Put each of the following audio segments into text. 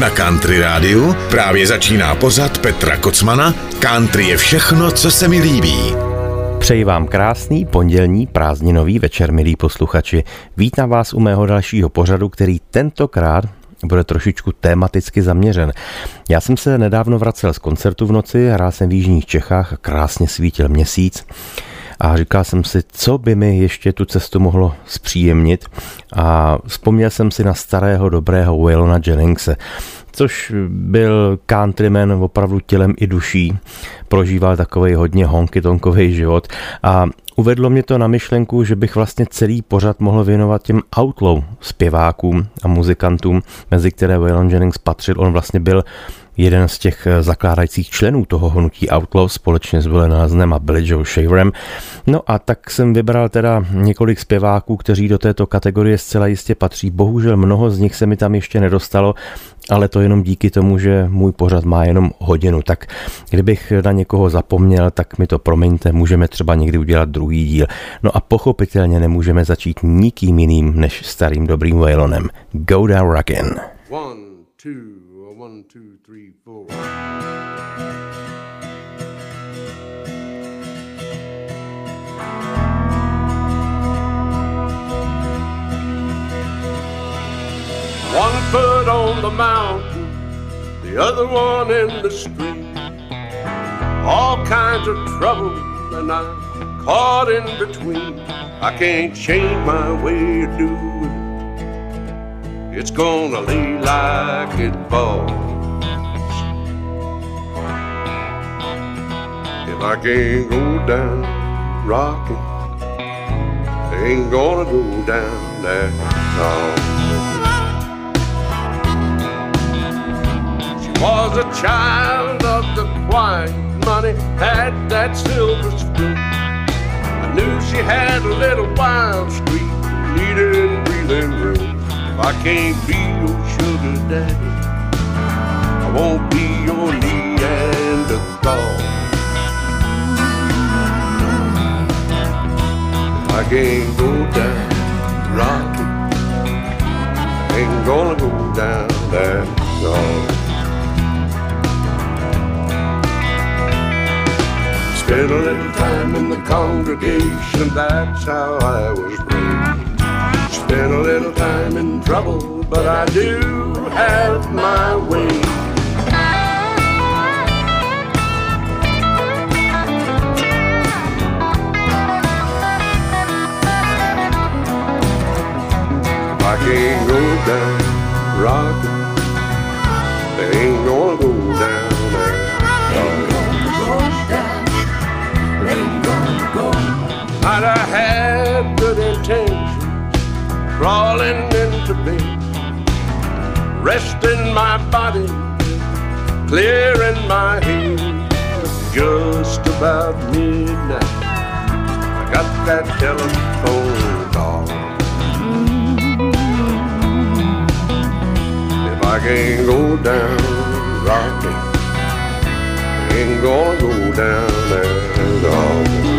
Na Country Rádiu právě začíná pořad Petra Kocmana Country je všechno, co se mi líbí. Přeji vám krásný pondělní prázdninový večer, milí posluchači. Vítám vás u mého dalšího pořadu, který tentokrát bude trošičku tematicky zaměřen. Já jsem se nedávno vracel z koncertu v noci, hrál jsem v Jižních Čechách a krásně svítil měsíc a říkal jsem si, co by mi ještě tu cestu mohlo zpříjemnit. A vzpomněl jsem si na starého dobrého Waylona Jenningse, což byl countryman opravdu tělem i duší, prožíval takový hodně honky-tonkový život. A Uvedlo mě to na myšlenku, že bych vlastně celý pořad mohl věnovat těm outlaw zpěvákům a muzikantům, mezi které Waylon Jennings patřil. On vlastně byl jeden z těch eh, zakládajících členů toho hnutí Outlaw společně s Willem Náznem a Billy Joe Shaverem. No a tak jsem vybral teda několik zpěváků, kteří do této kategorie zcela jistě patří. Bohužel mnoho z nich se mi tam ještě nedostalo, ale to jenom díky tomu, že můj pořad má jenom hodinu. Tak kdybych na někoho zapomněl, tak mi to promiňte, můžeme třeba někdy udělat druhý díl. No a pochopitelně nemůžeme začít nikým jiným než starým dobrým Waylonem. Go down rockin'. One, two. One, foot on the mountain, the other one in the street. All kinds of trouble, and I'm caught in between. I can't change my way of doing it's gonna lay like it falls. If I can't go down rocking, ain't gonna go down that long. She was a child of the quiet, money had that silver spoon. I knew she had a little wild street, needed breathing room. If I can't be your sugar daddy. I won't be your Neanderthal. I can't go down rocky. Ain't gonna go down that road. Spend a little time in the congregation, that's how I was raised. Spent a little time in trouble, but I do have my way. Can't go down rocking. They ain't gonna go down there. Ain't gonna go down. Ain't gonna go. Might have had good intentions crawling into bed, resting my body, clearing my head. Just about midnight, I got that telephone can't go down rocking, ain't gonna go down at all.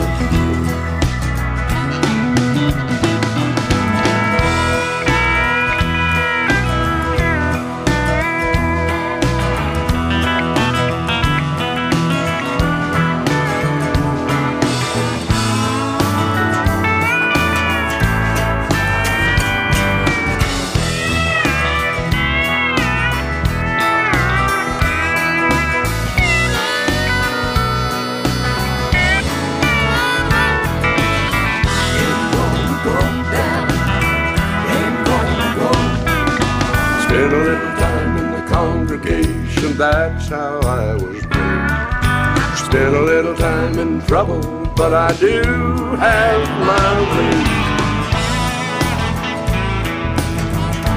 That's how I was raised. Spent a little time in trouble, but I do have my way.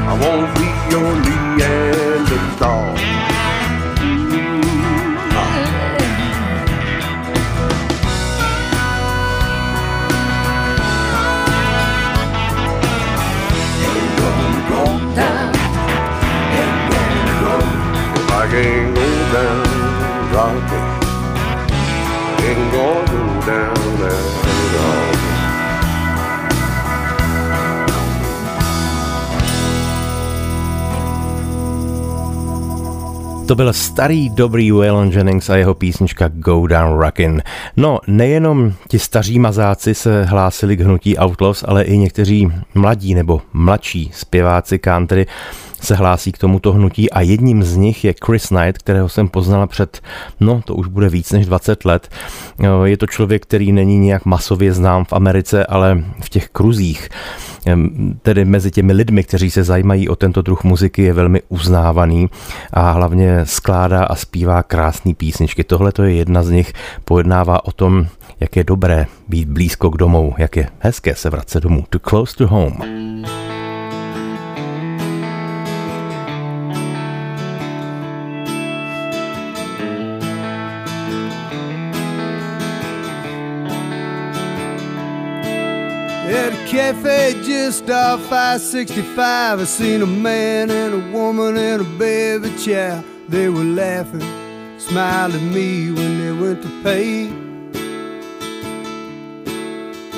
I won't be your Neanderthal. Ain't gonna go down at all. To byl starý dobrý Waylon Jennings a jeho písnička Go Down Rockin'. No, nejenom ti staří mazáci se hlásili k hnutí Outlaws, ale i někteří mladí nebo mladší zpěváci country se hlásí k tomuto hnutí a jedním z nich je Chris Knight, kterého jsem poznala před, no to už bude víc než 20 let. Je to člověk, který není nějak masově znám v Americe, ale v těch kruzích tedy mezi těmi lidmi, kteří se zajímají o tento druh muziky, je velmi uznávaný a hlavně skládá a zpívá krásné písničky. Tohle to je jedna z nich, pojednává o tom, jak je dobré být blízko k domu, jak je hezké se vracet domů. To close to home. Off 565. I seen a man and a woman and a baby chair. They were laughing, smiled at me when they went to pay.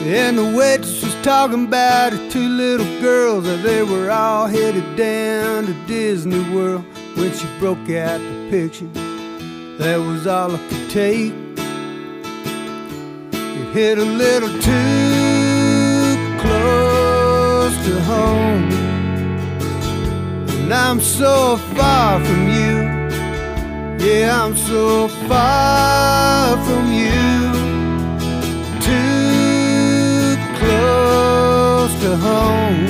And the waitress was talking about her two little girls that they were all headed down to Disney World when she broke out the picture. That was all I could take. It hit a little too close to home. And I'm so far from you. Yeah, I'm so far from you. Too close to home.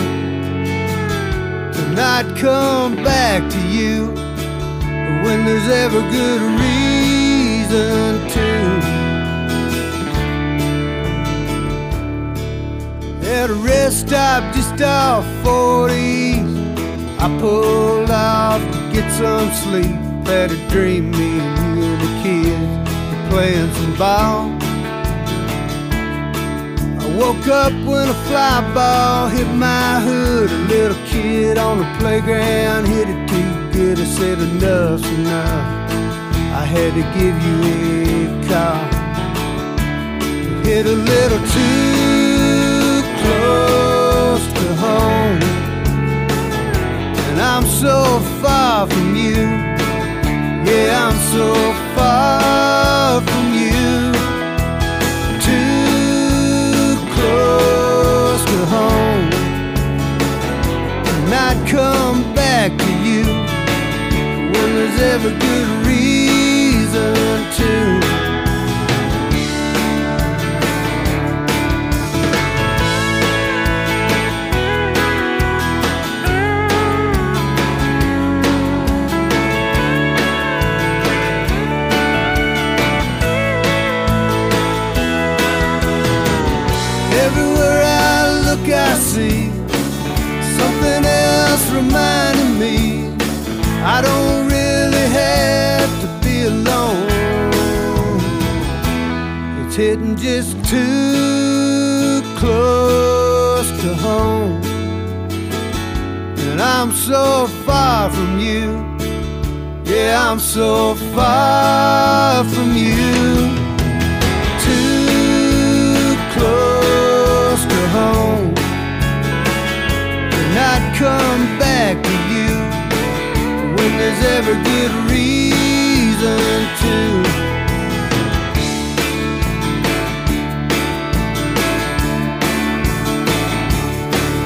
to I'd come back to you when there's ever good reason to. At a rest stop just off 40s, I pulled off to get some sleep. Had a dream, me and you and the kids playing some ball. I woke up when a fly ball hit my hood. A little kid on the playground hit it too good. I said enough's enough. I had to give you a call. Hit a little too close to home. And I'm so far from you. Yeah, I'm so far from you. Too close to home. And I'd come back to you when there's ever good reason to. I see something else reminding me I don't really have to be alone. It's hitting just too close to home. And I'm so far from you. Yeah, I'm so far from you. Come back to you when there's ever good reason to.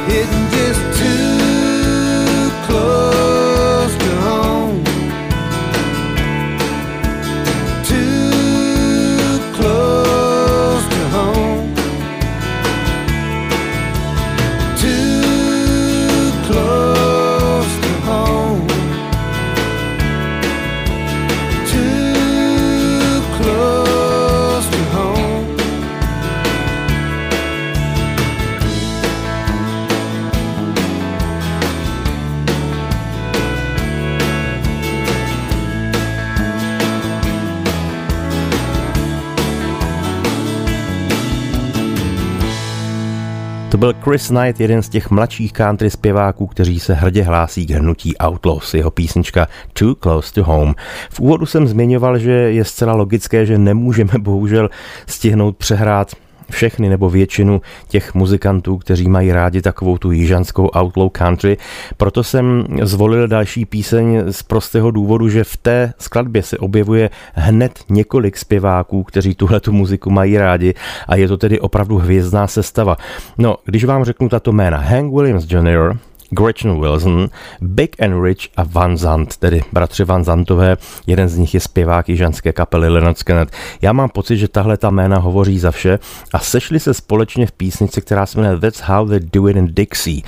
Hitting just too To byl Chris Knight, jeden z těch mladších country zpěváků, kteří se hrdě hlásí k hnutí Outlaws, jeho písnička Too Close to Home. V úvodu jsem zmiňoval, že je zcela logické, že nemůžeme bohužel stihnout přehrát všechny nebo většinu těch muzikantů, kteří mají rádi takovou tu jižanskou outlaw country. Proto jsem zvolil další píseň z prostého důvodu, že v té skladbě se objevuje hned několik zpěváků, kteří tuhle tu muziku mají rádi a je to tedy opravdu hvězdná sestava. No, když vám řeknu tato jména, Hank Williams Jr., Gretchen Wilson, Big and Rich a Van Zandt, tedy bratři Van Zantové. Jeden z nich je zpěvák jižanské kapely Leonard Skinner. Já mám pocit, že tahle ta jména hovoří za vše a sešli se společně v písnici, která se jmenuje That's How They Do It in Dixie,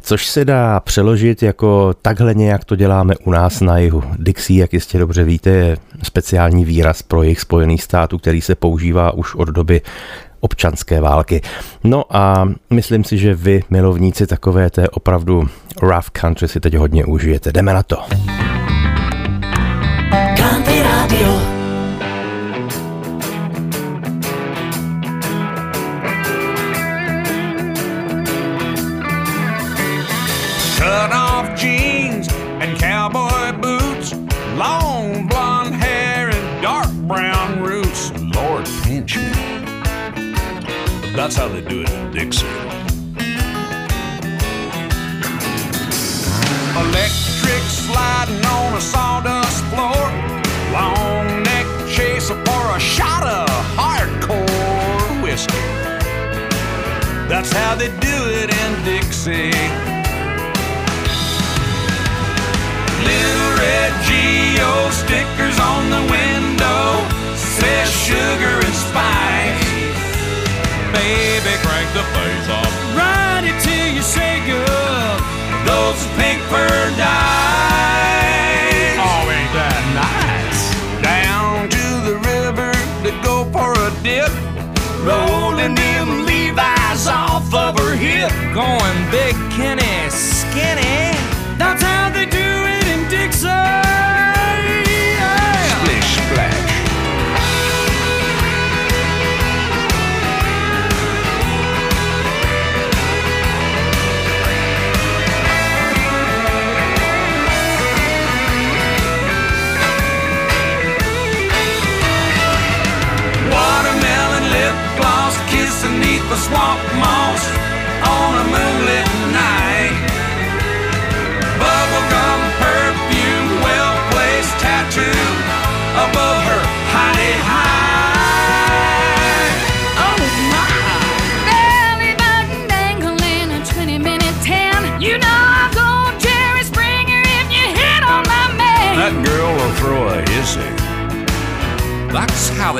což se dá přeložit jako takhle nějak to děláme u nás na jihu. Dixie, jak jistě dobře víte, je speciální výraz pro jejich spojených států, který se používá už od doby občanské války. No a myslím si, že vy, milovníci takové té opravdu rough country, si teď hodně užijete. Jdeme na to. Country Radio. That's how they do it in Dixie. Electric sliding on a sawdust floor. Long neck chaser for a shot of hardcore whiskey. That's how they do it in Dixie. Little red Geo stickers on the window says sugar baby, crank the bass off. Ride it till you say good. Those pink fur dies.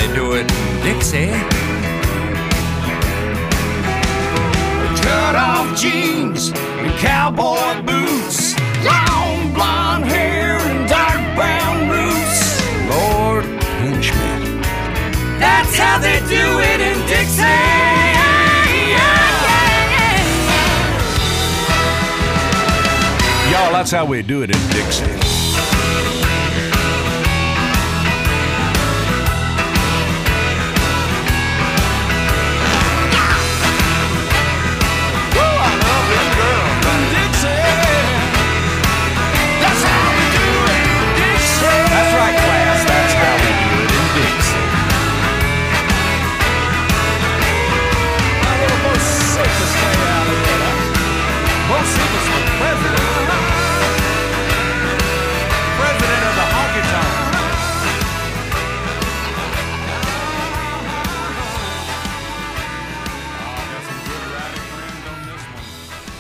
They do it in Dixie. cut off jeans and cowboy boots, long blonde hair and dark brown roots. Lord pinch me. That's how they do it in Dixie. Y'all, that's how we do it in Dixie.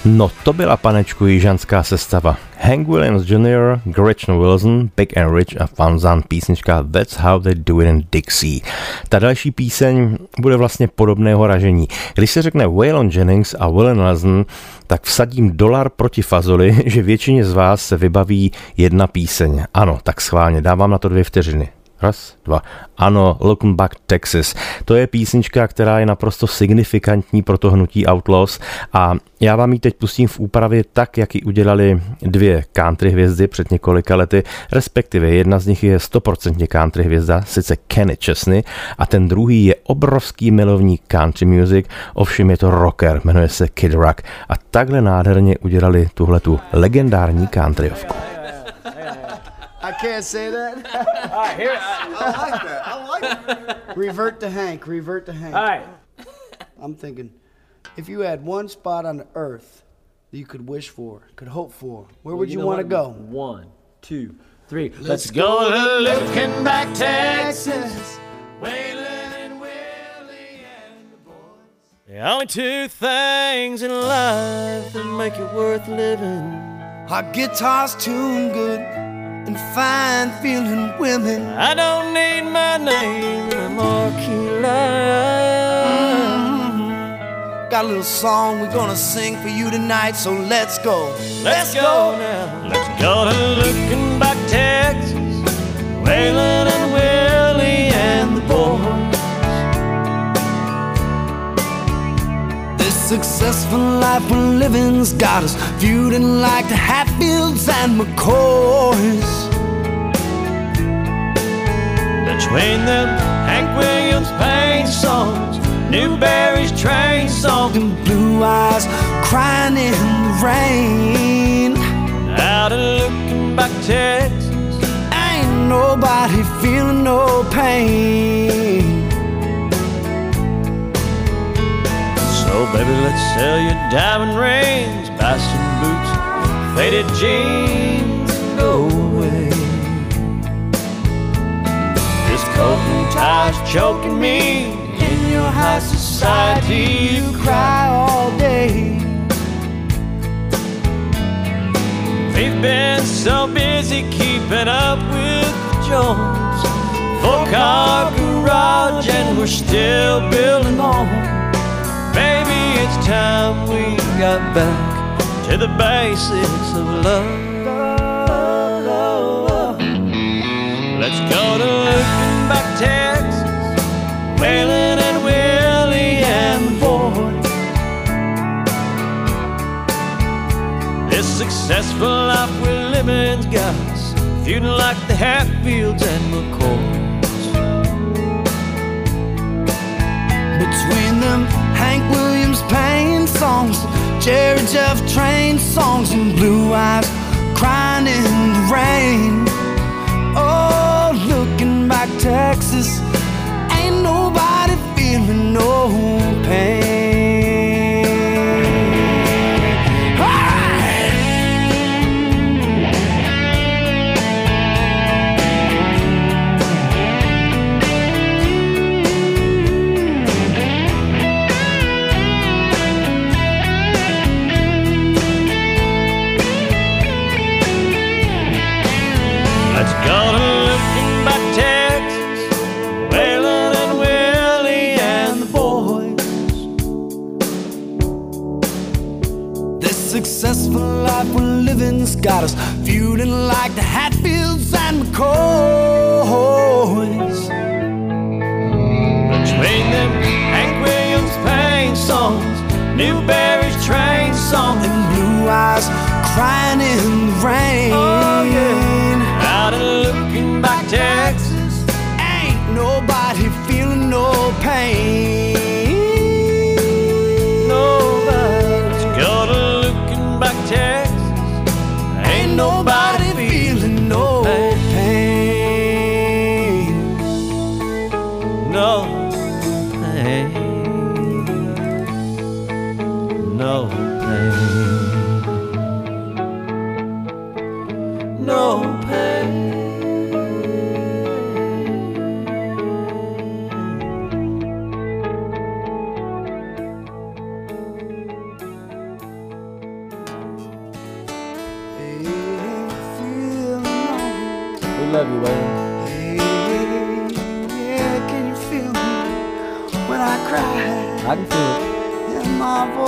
No to byla panečku jižanská sestava. Hank Williams Jr., Gretchen Wilson, Big and Rich a Fanzan písnička That's How They Do It in Dixie. Ta další píseň bude vlastně podobného ražení. Když se řekne Waylon Jennings a Willen Lesson, tak vsadím dolar proti fazoli, že většině z vás se vybaví jedna píseň. Ano, tak schválně, dávám na to dvě vteřiny. Raz, dva. Ano, Looking Back Texas. To je písnička, která je naprosto signifikantní pro to hnutí Outlaws a já vám ji teď pustím v úpravě tak, jak ji udělali dvě country hvězdy před několika lety, respektive jedna z nich je stoprocentně country hvězda, sice Kenny Chesney a ten druhý je obrovský milovník country music, ovšem je to rocker, jmenuje se Kid Rock a takhle nádherně udělali tuhle tu legendární countryovku. I can't say that. All right, here. I, I like that. I like it. Revert to Hank. Revert to Hank. All right. I'm thinking, if you had one spot on the earth that you could wish for, could hope for, where would you, know want to what? go? One, two, three. Let's, Let's go. go to Luckenbach Texas. Waylon and Willie and the boys. The only two things in life that make it worth living. Our guitar's tuned good and fine feeling women. I don't need my name in line. Mm-hmm. Got a little song we're gonna sing for you tonight, so let's go. Let's go now. Let's go to Luckenbach Texas. Waylon and Willie and the boys. Successful life we're living's got us feuding like the Hatfields and McCoys. Between them Hank Williams pain songs, Newbury's train songs, And blue eyes crying in the rain. out of Luckenbach Texas. Ain't nobody feeling no pain. So baby, let's sell your diamond rings, buy some boots, faded jeans, and go away. This coat and tie's choking me. In your high society, you cry. All day. We've been so busy keeping up with Jones. Four car garage, and we're still building on. Time we got back to the basics of love. Let's go to looking back Texas, Waylon and Willie and boys. This successful life we're living's got us feuding like the Hatfields and McCoys. Between them Hank Williams songs, Jerry Jeff train songs, and blue eyes crying in the rain. Oh, Luckenbach Texas, ain't nobody feeling no pain.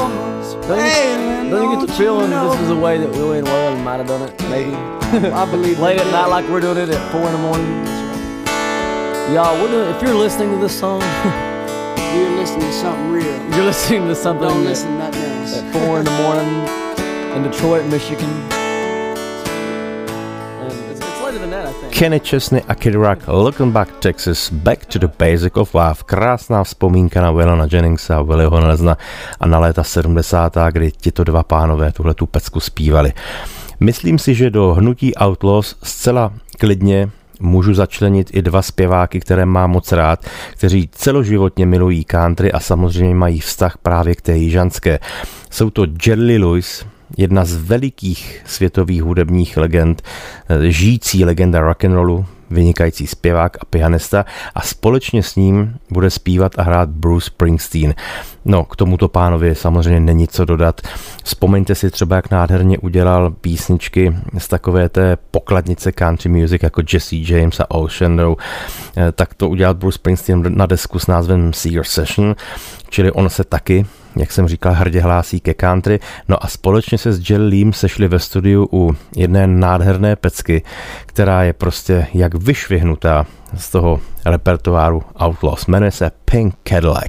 Don't you, don't you get the feeling this is a way that Willie and Waylon might have done it? Maybe. I believe Late at night, like we're doing it at four in the morning. Y'all, we're doing. If you're listening to this song, You're listening to something real. you're listening to something Don't listen to nothing else. at four in the morning in Detroit, Michigan. Kenny Chesney a Kid Rock, Looking Back Texas, Back to the Basic of Love, krásná vzpomínka na Willona Jenningsa, a Willieho Nelsona a na léta 70., kdy tito dva pánové tuhle tu pecku zpívali. Myslím si, že do hnutí Outlaws zcela klidně můžu začlenit i dva zpěváky, které mám moc rád, kteří celoživotně milují country a samozřejmě mají vztah právě k té jižanské. Jsou to Jerry Lewis, jedna z velikých světových hudebních legend, eh, žijící legenda rock'n'rollu, vynikající zpěvák a pianista a společně s ním bude zpívat a hrát Bruce Springsteen. No, k tomuto pánovi samozřejmě není co dodat. Vzpomeňte si třeba, jak nádherně udělal písničky z takové té pokladnice country music jako Jesse James a Ocean Row. Eh, tak to udělal Bruce Springsteen na desku s názvem See Your Session, čili on se taky jak jsem říkal, hrdě hlásí ke country. No a společně se s Jill Leem sešli ve studiu u jedné nádherné pecky, která je prostě jak vyšvihnutá z toho repertoáru Outlaws. Jmenuje se Pink Cadillac.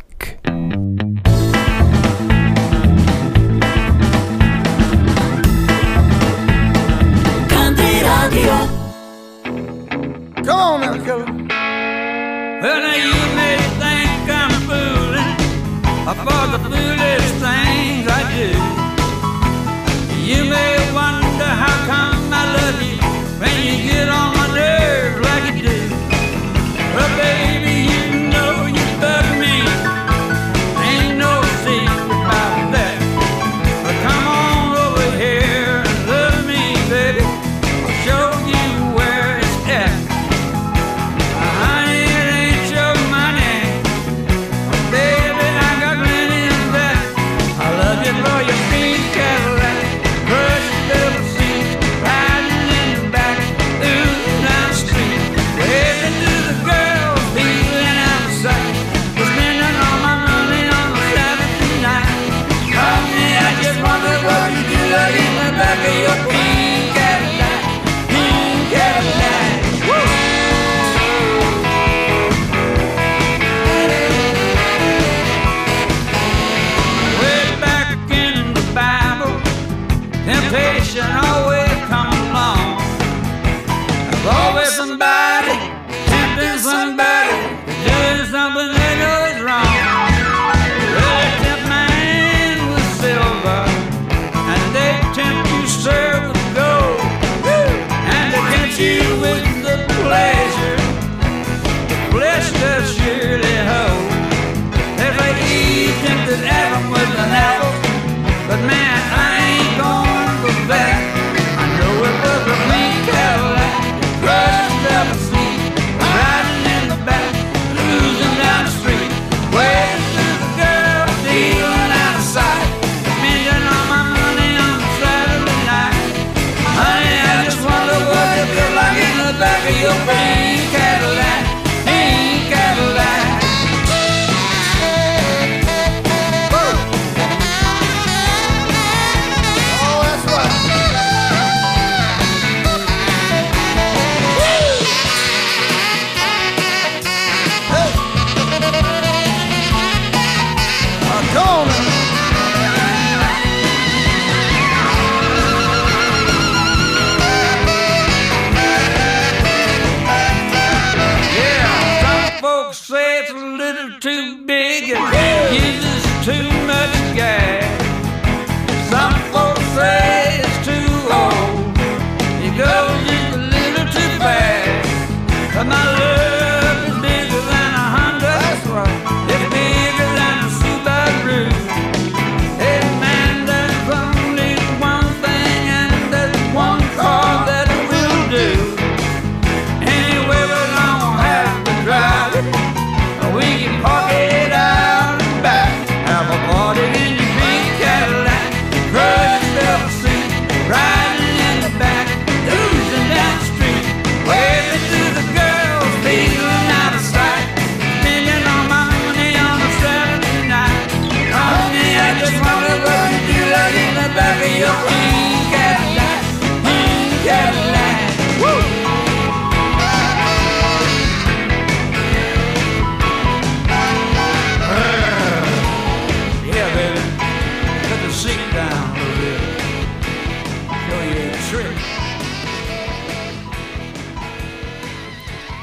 Come on. Well, now you think I'm. I bought the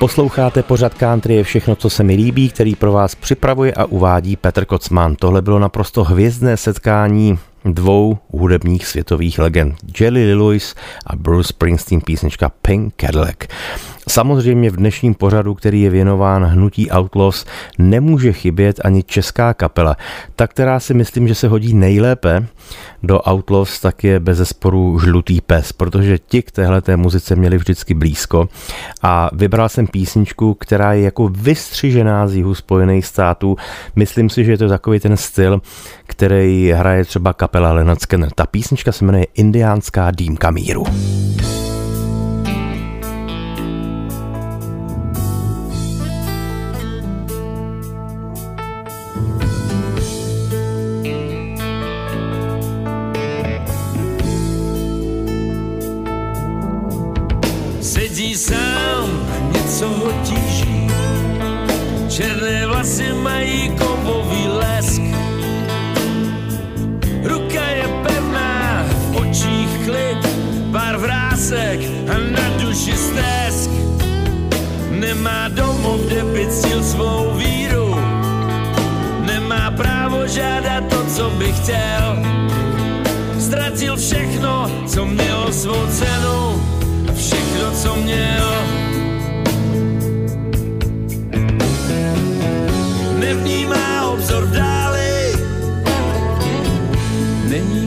Posloucháte pořad country je všechno, co se mi líbí, který pro vás připravuje a uvádí Petr Kocman. Tohle bylo naprosto hvězdné setkání dvou hudebních světových legend, Jelly Lewis a Bruce Springsteen písnička Pink Cadillac v dnešním pořadu, který je věnován hnutí Outlaws, nemůže chybět ani česká kapela. Ta, která si myslím, že se hodí nejlépe do Outlaws, tak je bez zesporu Žlutý pes, protože ti k téhle muzice měli vždycky blízko a vybral jsem písničku, která je jako vystřižená z jihu Spojených států. Myslím si, že je to takový ten styl, který hraje třeba kapela Leonard Skinner. Ta písnička se jmenuje Indiánská dýmka míru. Sedí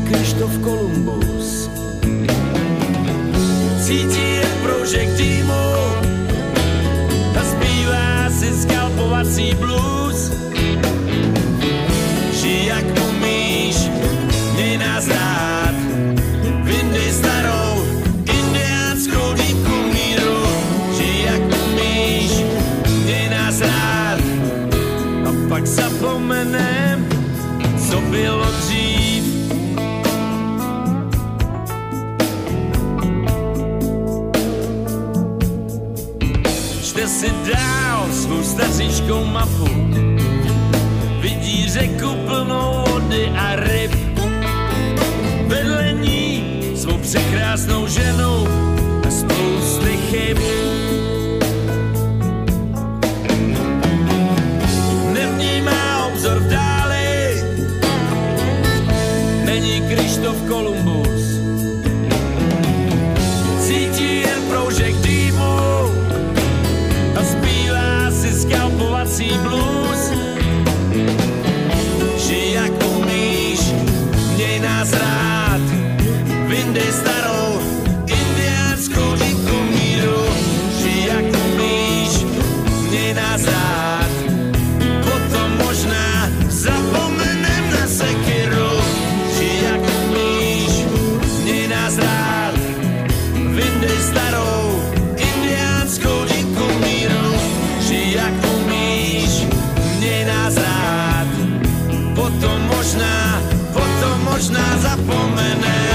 Krištof Kolumbus. Cítí jen proužek dýmu a zpívá si skalpovací blues. Žij jak umíš, měj nás rád, vyndej starou indiánskou dýmku míru. Žij jak umíš, měj nás rád, a pak zapomenem, co bylo staříčkou mapu, vidí řeku plnou vody a ryb. Vedle ní svou překrásnou ženu potom možná, potom možná zapomenem.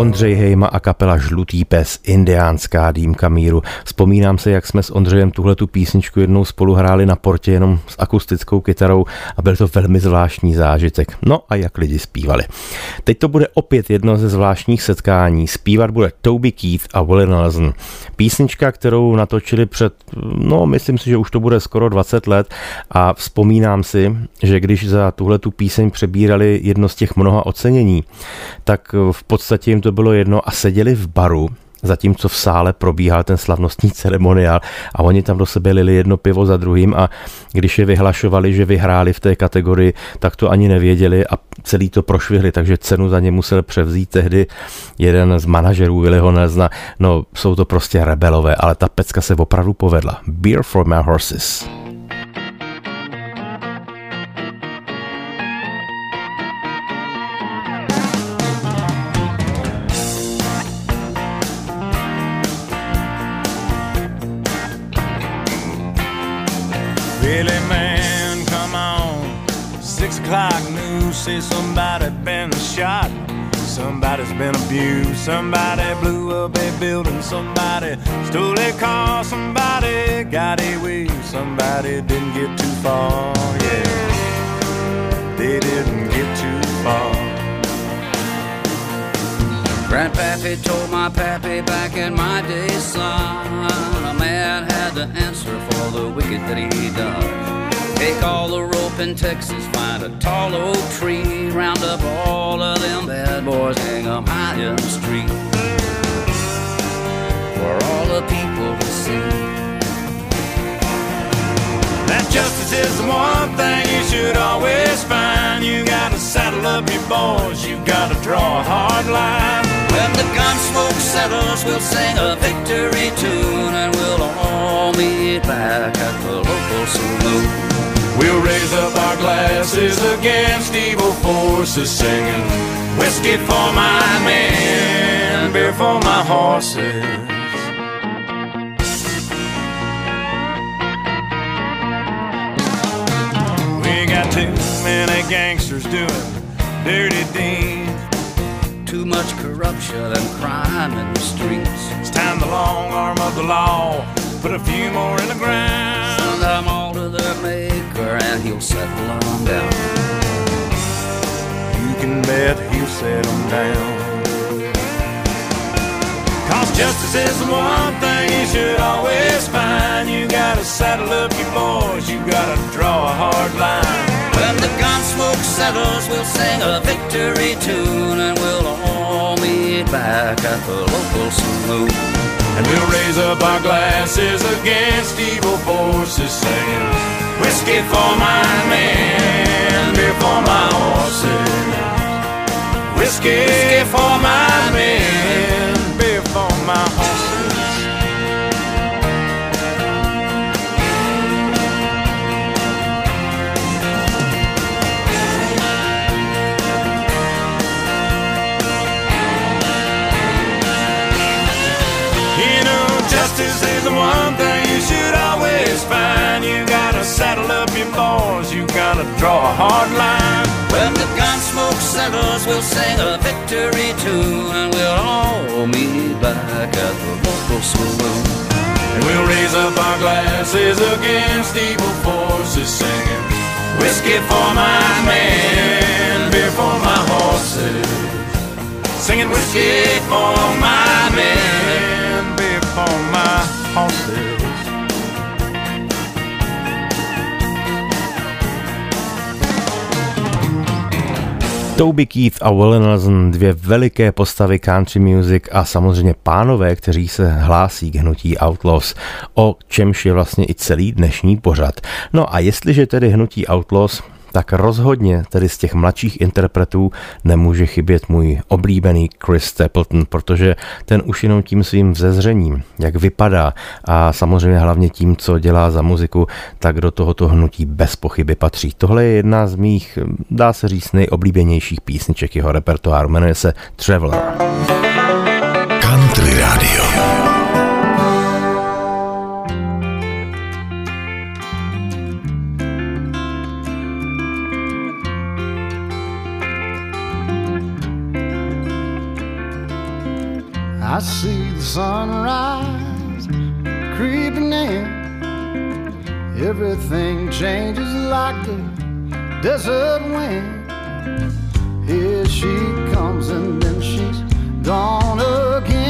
Ondřej Hejma a kapela Žlutý pes, indiánská dýmka míru. Vzpomínám se, jak jsme s Ondřejem tuhle tu písničku jednou spolu hráli na portě jenom s akustickou kytarou a byl to velmi zvláštní zážitek. No a jak lidi zpívali. Teď to bude opět jedno ze zvláštních setkání. Zpívat bude Toby Keith a Willie Nelson. Písnička, kterou natočili před, no myslím si, že už to bude skoro 20 let a vzpomínám si, že když za tuhle tu píseň přebírali jedno z těch mnoha ocenění, tak v podstatě jim to bylo jedno a seděli v baru, zatímco v sále probíhal ten slavnostní ceremoniál a oni tam do sebe lili jedno pivo za druhým a když je vyhlašovali, že vyhráli v té kategorii, tak to ani nevěděli a celý to prošvihli, takže cenu za ně musel převzít tehdy jeden z manažerů Willyho Nelsona. No, jsou to prostě rebelové, ale ta pecka se opravdu povedla. Beer for my horses. Billy man, come on. Six o'clock news says somebody been shot. Somebody's been abused. Somebody blew up a building. Somebody stole a car. Somebody got away. Somebody didn't get too far. Yeah, they didn't get too far. Grandpappy told my pappy back in my day, son, a man had to answer for the wicked that he done. Take all the rope in Texas, find a tall oak tree, round up all of them bad boys, hang 'em high in the street. For all the people to see. That justice is the one thing you should always find. You gotta saddle up your boys, you gotta draw a hard line. When the gun smoke settles, we'll sing a victory tune and we'll all meet back at the local saloon. We'll raise up our glasses against evil forces, singing whiskey for my men, beer for my horses. We got too many gangsters doing dirty deeds. Too much corruption and crime in the streets. It's time the long arm of the law put a few more in the ground. Send them all to their maker and he'll settle them down. You can bet he'll set them down. Cause justice is the one thing you should always find. You gotta saddle up your boys, you gotta draw a hard line. When the gun smoke settles, we'll sing a victory tune and we'll all meet back at the local saloon. And we'll raise up our glasses against evil forces, singing whiskey for my men, beer for my horses. Whiskey for my men, beer for my horses. Gotta saddle up your boys, you gotta draw a hard line. When the gun smoke settles, we'll sing a victory tune and we'll all meet back at the local saloon. And we'll raise up our glasses against evil forces, singing whiskey for my men, beer for my horses. Singing whiskey for my men, beer for my horses. Toby Keith a Will Nelson, dvě veliké postavy country music a samozřejmě pánové, kteří se hlásí k hnutí Outlaws, o čemž je vlastně i celý dnešní pořad. No a jestliže tedy hnutí Outlaws tak rozhodně tedy z těch mladších interpretů nemůže chybět můj oblíbený Chris Stapleton, protože ten už jenom tím svým vzezřením, jak vypadá a samozřejmě hlavně tím, co dělá za muziku, tak do tohoto hnutí bez pochyby patří. Tohle je jedna z mých, dá se říct, nejoblíbenějších písniček jeho repertoáru, jmenuje se Traveler. Country Radio. I see the sunrise creeping in. Everything changes like the desert wind. Here she comes and then she's gone again.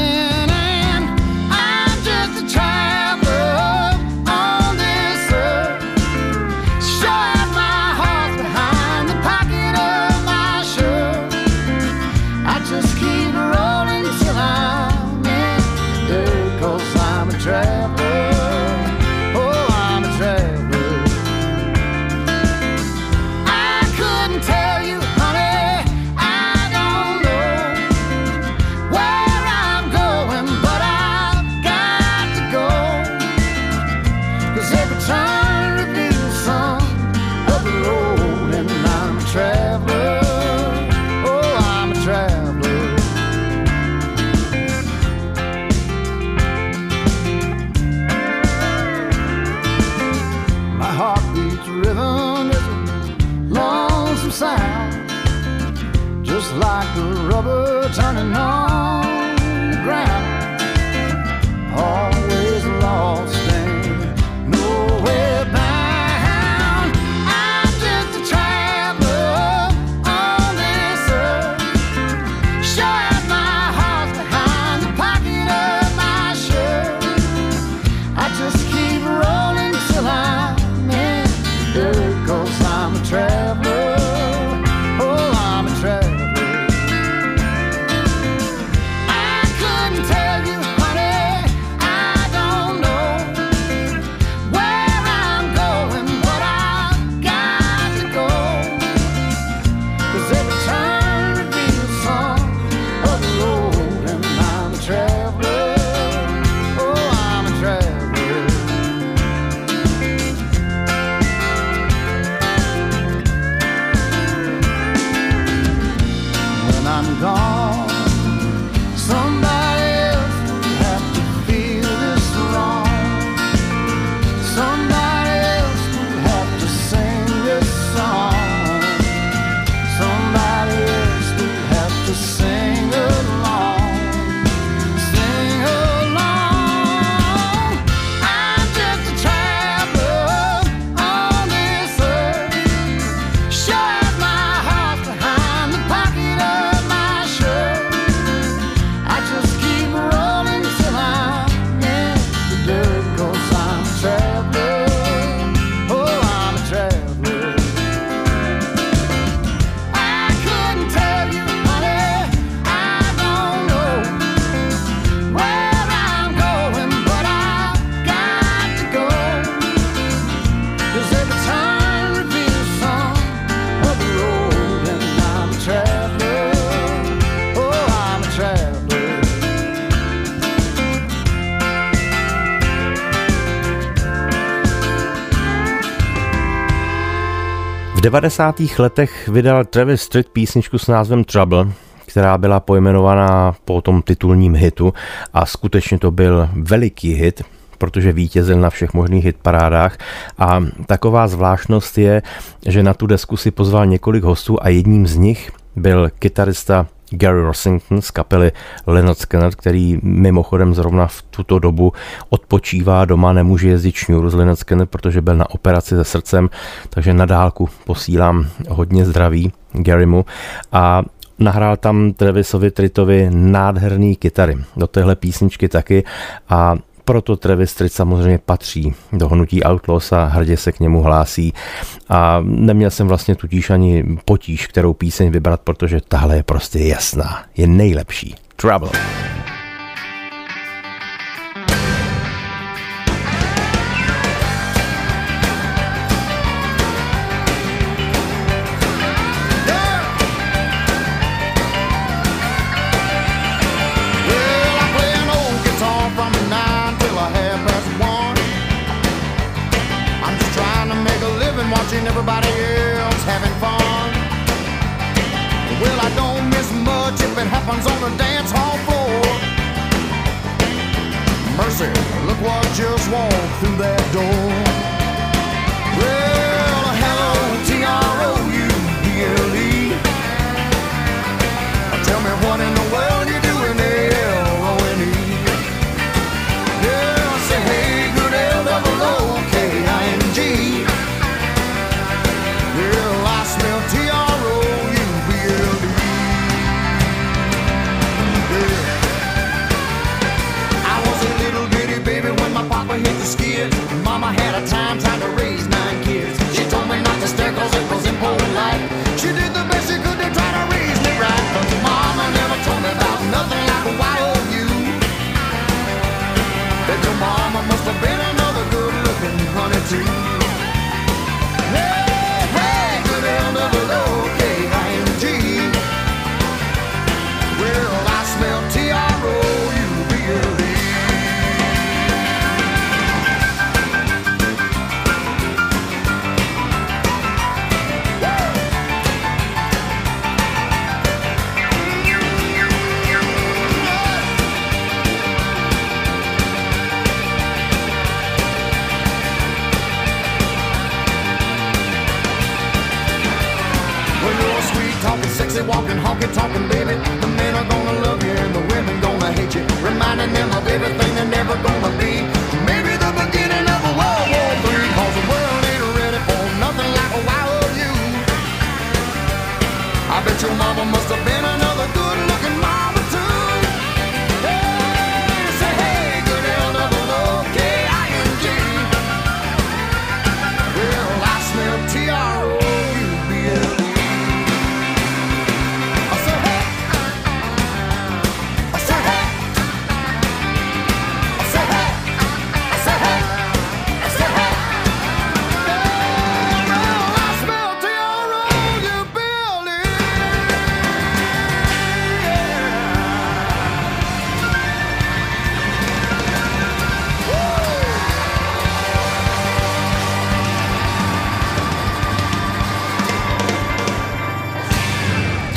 90. letech vydal Travis Tritt písničku s názvem Trouble, která byla pojmenovaná po tom titulním hitu a skutečně to byl veliký hit, protože vítězil na všech možných hitparádách a taková zvláštnost je, že na tu desku si pozval několik hostů a jedním z nich byl kytarista Gary Rossington z kapely Leonard Skinner, který mimochodem zrovna v tuto dobu odpočívá doma, nemůže jezdit šňůru z Leonard Skinner, protože byl na operaci se srdcem, takže na dálku posílám hodně zdraví Garymu. A nahrál tam Travisovi Tritovi nádherný kytary. Do téhle písničky taky. A proto Travis Tritt samozřejmě patří do hnutí Outlaws a hrdě se k němu hlásí. A neměl jsem vlastně tudíž ani potíž, kterou píseň vybrat, protože tahle je prostě jasná. Je nejlepší. Trouble. Happens on the dance hall floor. Mercy, look what just walked through that door.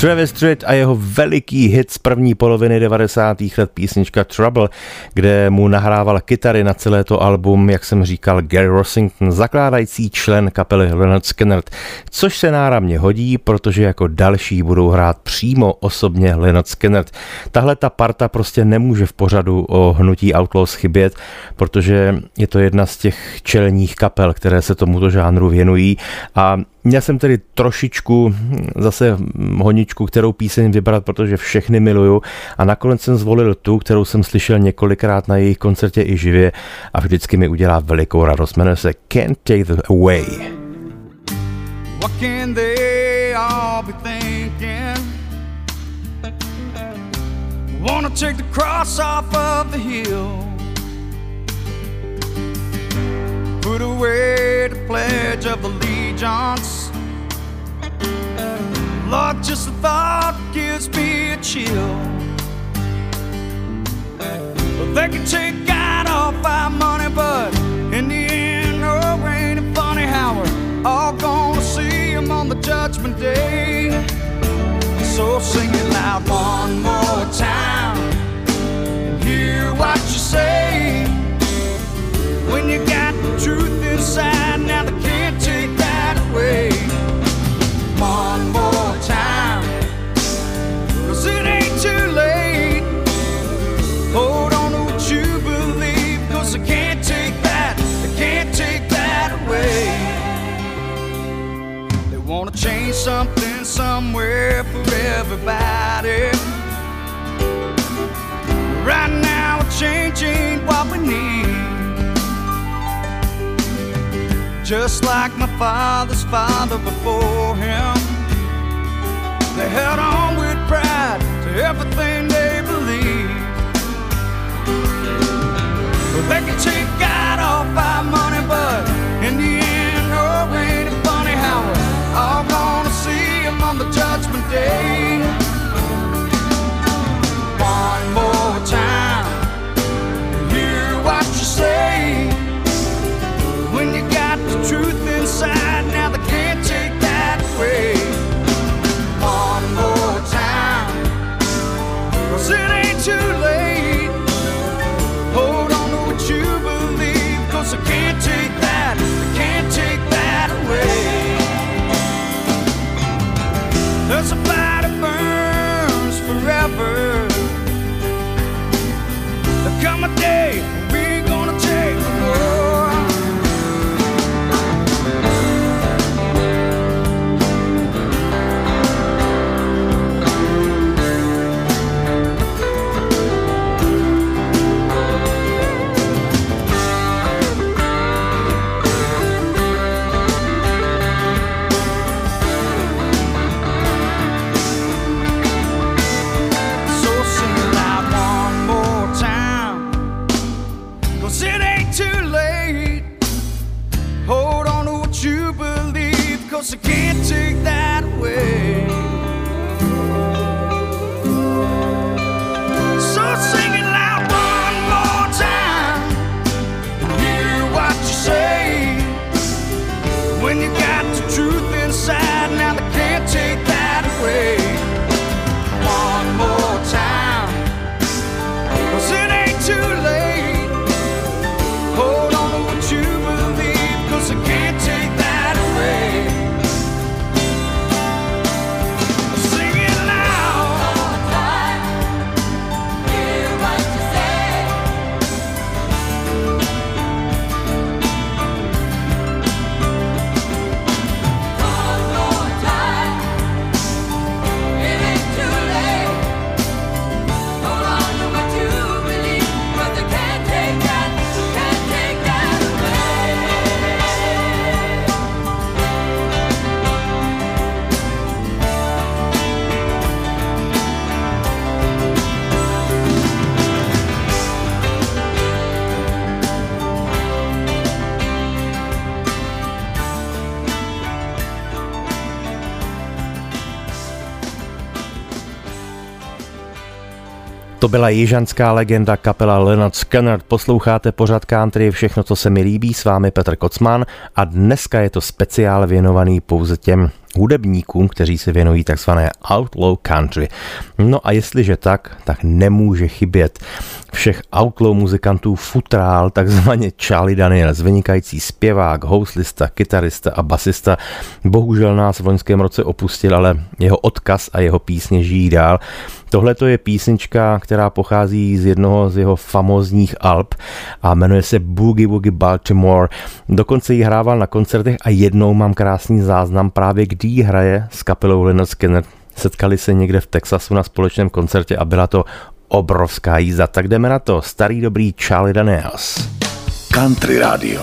Travis Tritt a jeho veliký hit z první poloviny 90. let písnička Trouble, kde mu nahrával kytary na celé to album, jak jsem říkal, Gary Rossington, zakládající člen kapely Leonard Skinner, což se náramně hodí, protože jako další budou hrát přímo osobně Leonard Skinner. Tahle ta parta prostě nemůže v pořadu o hnutí Outlaws chybět, protože je to jedna z těch čelních kapel, které se tomuto žánru věnují a Měl jsem tedy trošičku zase honičku, kterou píseň vybrat, protože všechny miluju a nakonec jsem zvolil tu, kterou jsem slyšel několikrát na jejich koncertě i živě a vždycky mi udělá velikou radost. Jmenuje se Can't Take It Away. What can they all be thinking? Wanna take the cross off of the hill. Put away the pledge of allegiance. Lord, just the thought gives me a chill. Well, they can take God off our money, but in the end, oh, ain't it funny how we're all gonna see Him on the judgment day? So sing it loud one more time and hear what you say. When you got the truth inside, now they something somewhere for everybody. Right now, we're changing what we need. Just like my father's father before him. They held on with pride to everything they believed. Well, they can take God off our money, but in the end, oh, ain't on the judgment day? One more time, hear what you say. When you got the truth byla jižanská legenda kapela Leonard Skinner. Posloucháte pořad country, všechno, co se mi líbí, s vámi Petr Kocman a dneska je to speciál věnovaný pouze těm hudebníkům, kteří se věnují takzvané outlaw country. No a jestliže tak, tak nemůže chybět všech outlaw muzikantů futrál, takzvaně Charlie Daniels, vynikající zpěvák, houslista, kytarista a basista. Bohužel nás v loňském roce opustil, ale jeho odkaz a jeho písně žijí dál. Tohle to je písnička, která pochází z jednoho z jeho famózních alb a jmenuje se Boogie Woogie Baltimore. Dokonce ji hrával na koncertech a jednou mám krásný záznam právě kdy ji hraje s kapelou Leonard Skinner. Setkali se někde v Texasu na společném koncertě a byla to obrovská jízda. Tak jdeme na to. Starý dobrý Charlie Daniels. Country Radio.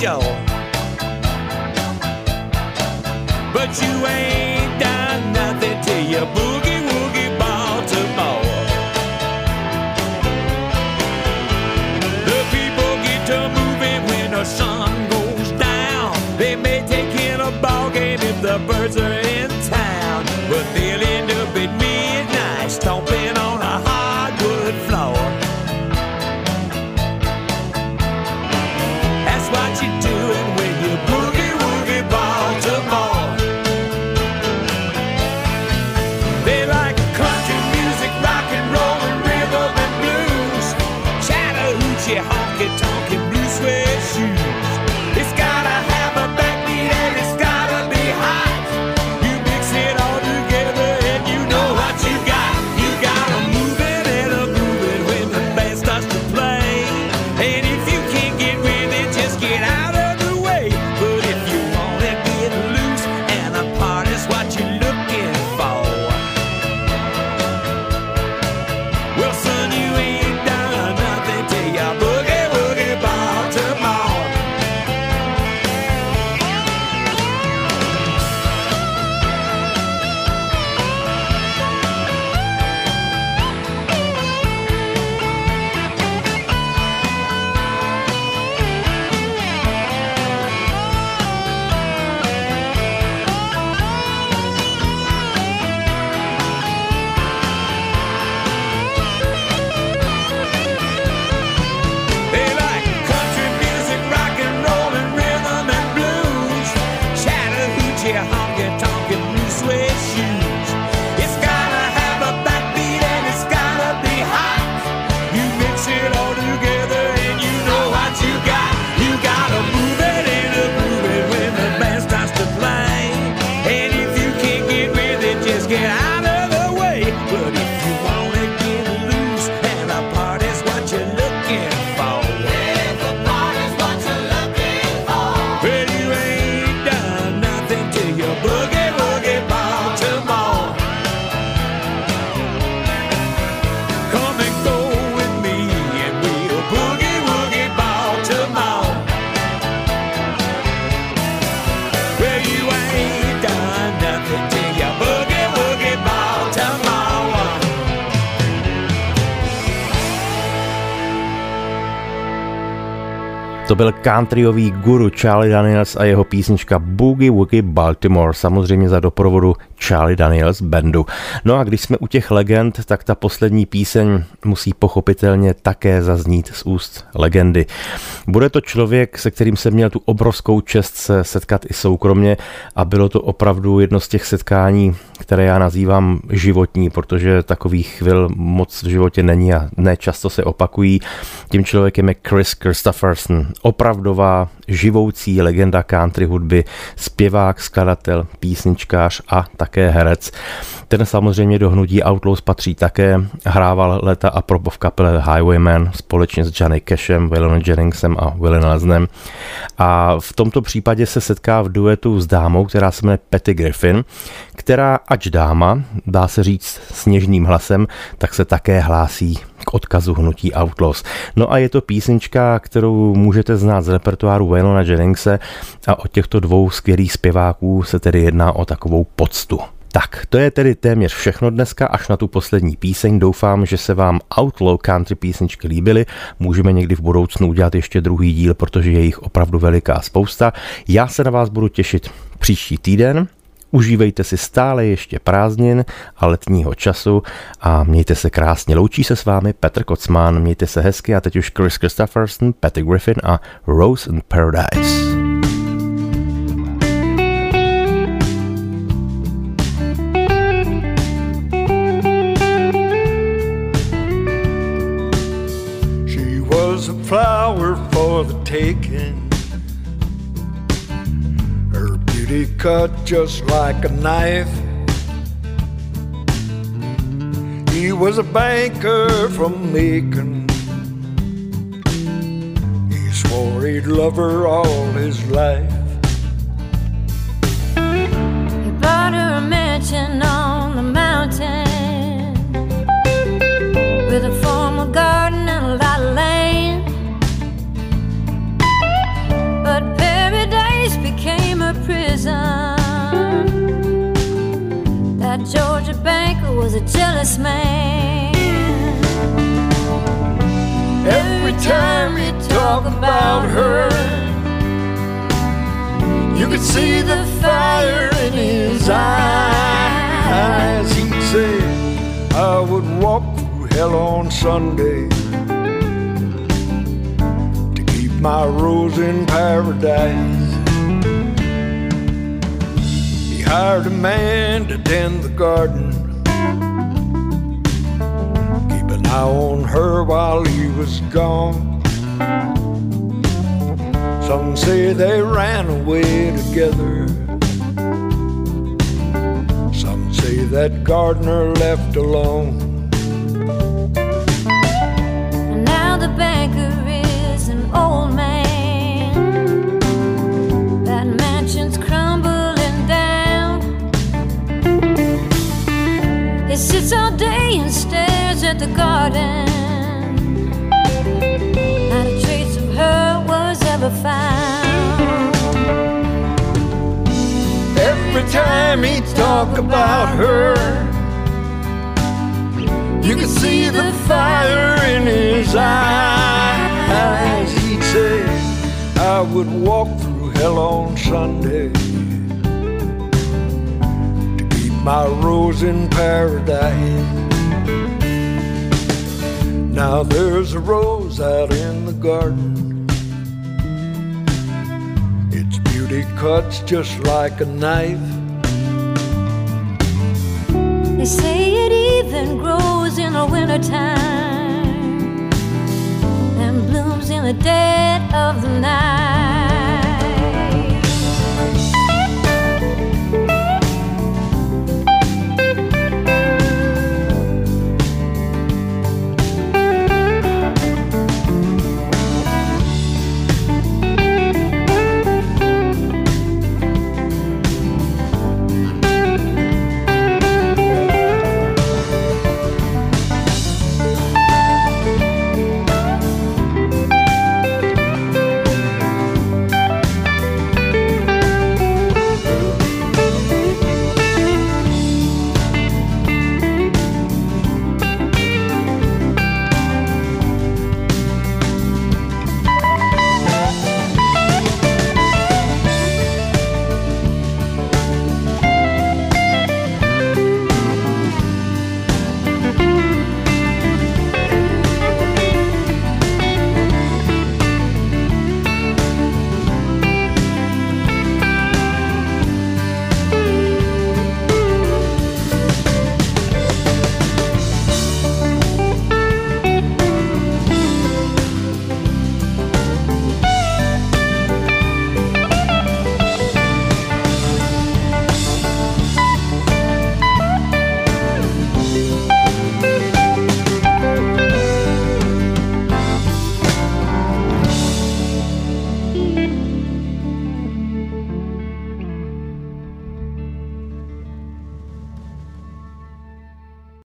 Show. But you ain't byl countryový guru Charlie Daniels a jeho písnička Boogie Woogie Baltimore, samozřejmě za doprovodu Charlie Daniels bandu. No a když jsme u těch legend, tak ta poslední píseň musí pochopitelně také zaznít z úst legendy. Bude to člověk, se kterým jsem měl tu obrovskou čest se setkat i soukromně a bylo to opravdu jedno z těch setkání, které já nazývám životní, protože takových chvil moc v životě není a ne často se opakují. Tím člověkem je Chris Christopherson, opravdová živoucí legenda country hudby, zpěvák, skladatel, písničkář a také herec. Ten samozřejmě do hnutí Outlaws patří také, hrával léta a probo v kapele Highwayman společně s Johnny Cashem, Willonem Jenningsem a Willie Nelsnem. A v tomto případě se setká v duetu s dámou, která se jmenuje Patty Griffin, která ač dáma, dá se říct s něžným hlasem, tak se také hlásí k odkazu hnutí Outlaws. No a je to písnička, kterou můžete znát z repertoáru Waylona Jenningse a od těchto dvou skvělých zpěváků se tedy jedná o takovou poctu. Tak, to je tedy téměř všechno dneska, až na tu poslední píseň. Doufám, že se vám Outlaw country písničky líbily. Můžeme někdy v budoucnu udělat ještě druhý díl, protože je jich opravdu veliká spousta. Já se na vás budu těšit příští týden. Užívejte si stále ještě prázdnin a letního času a mějte se krásně. Loučí se s vámi Petr Kocman, mějte se hezky a teď už Chris Christopherson, Patty Griffin a Rose in Paradise. flower for the taking. Beauty cut just like a knife. He was a banker from Macon. He swore he'd love her all his life. He bought her a mansion on the mountain with a formal garden That Georgia banker was a jealous man. Every time he talked about her, you could see the fire in his eyes. He'd say, I would walk through hell on Sunday to keep my rose in paradise. Hired a man to tend the garden, keep an eye on her while he was gone. Some say they ran away together. Some say that gardener left alone. And now the banker and stares at the garden. Not a trace of her was ever found. Every time he talk about her, you could see the fire in his eyes. He'd say, I would walk through hell on Sunday to keep my rose in paradise. Now there's a rose out in the garden. Its beauty cuts just like a knife. They say it even grows in the wintertime and blooms in the dead of the.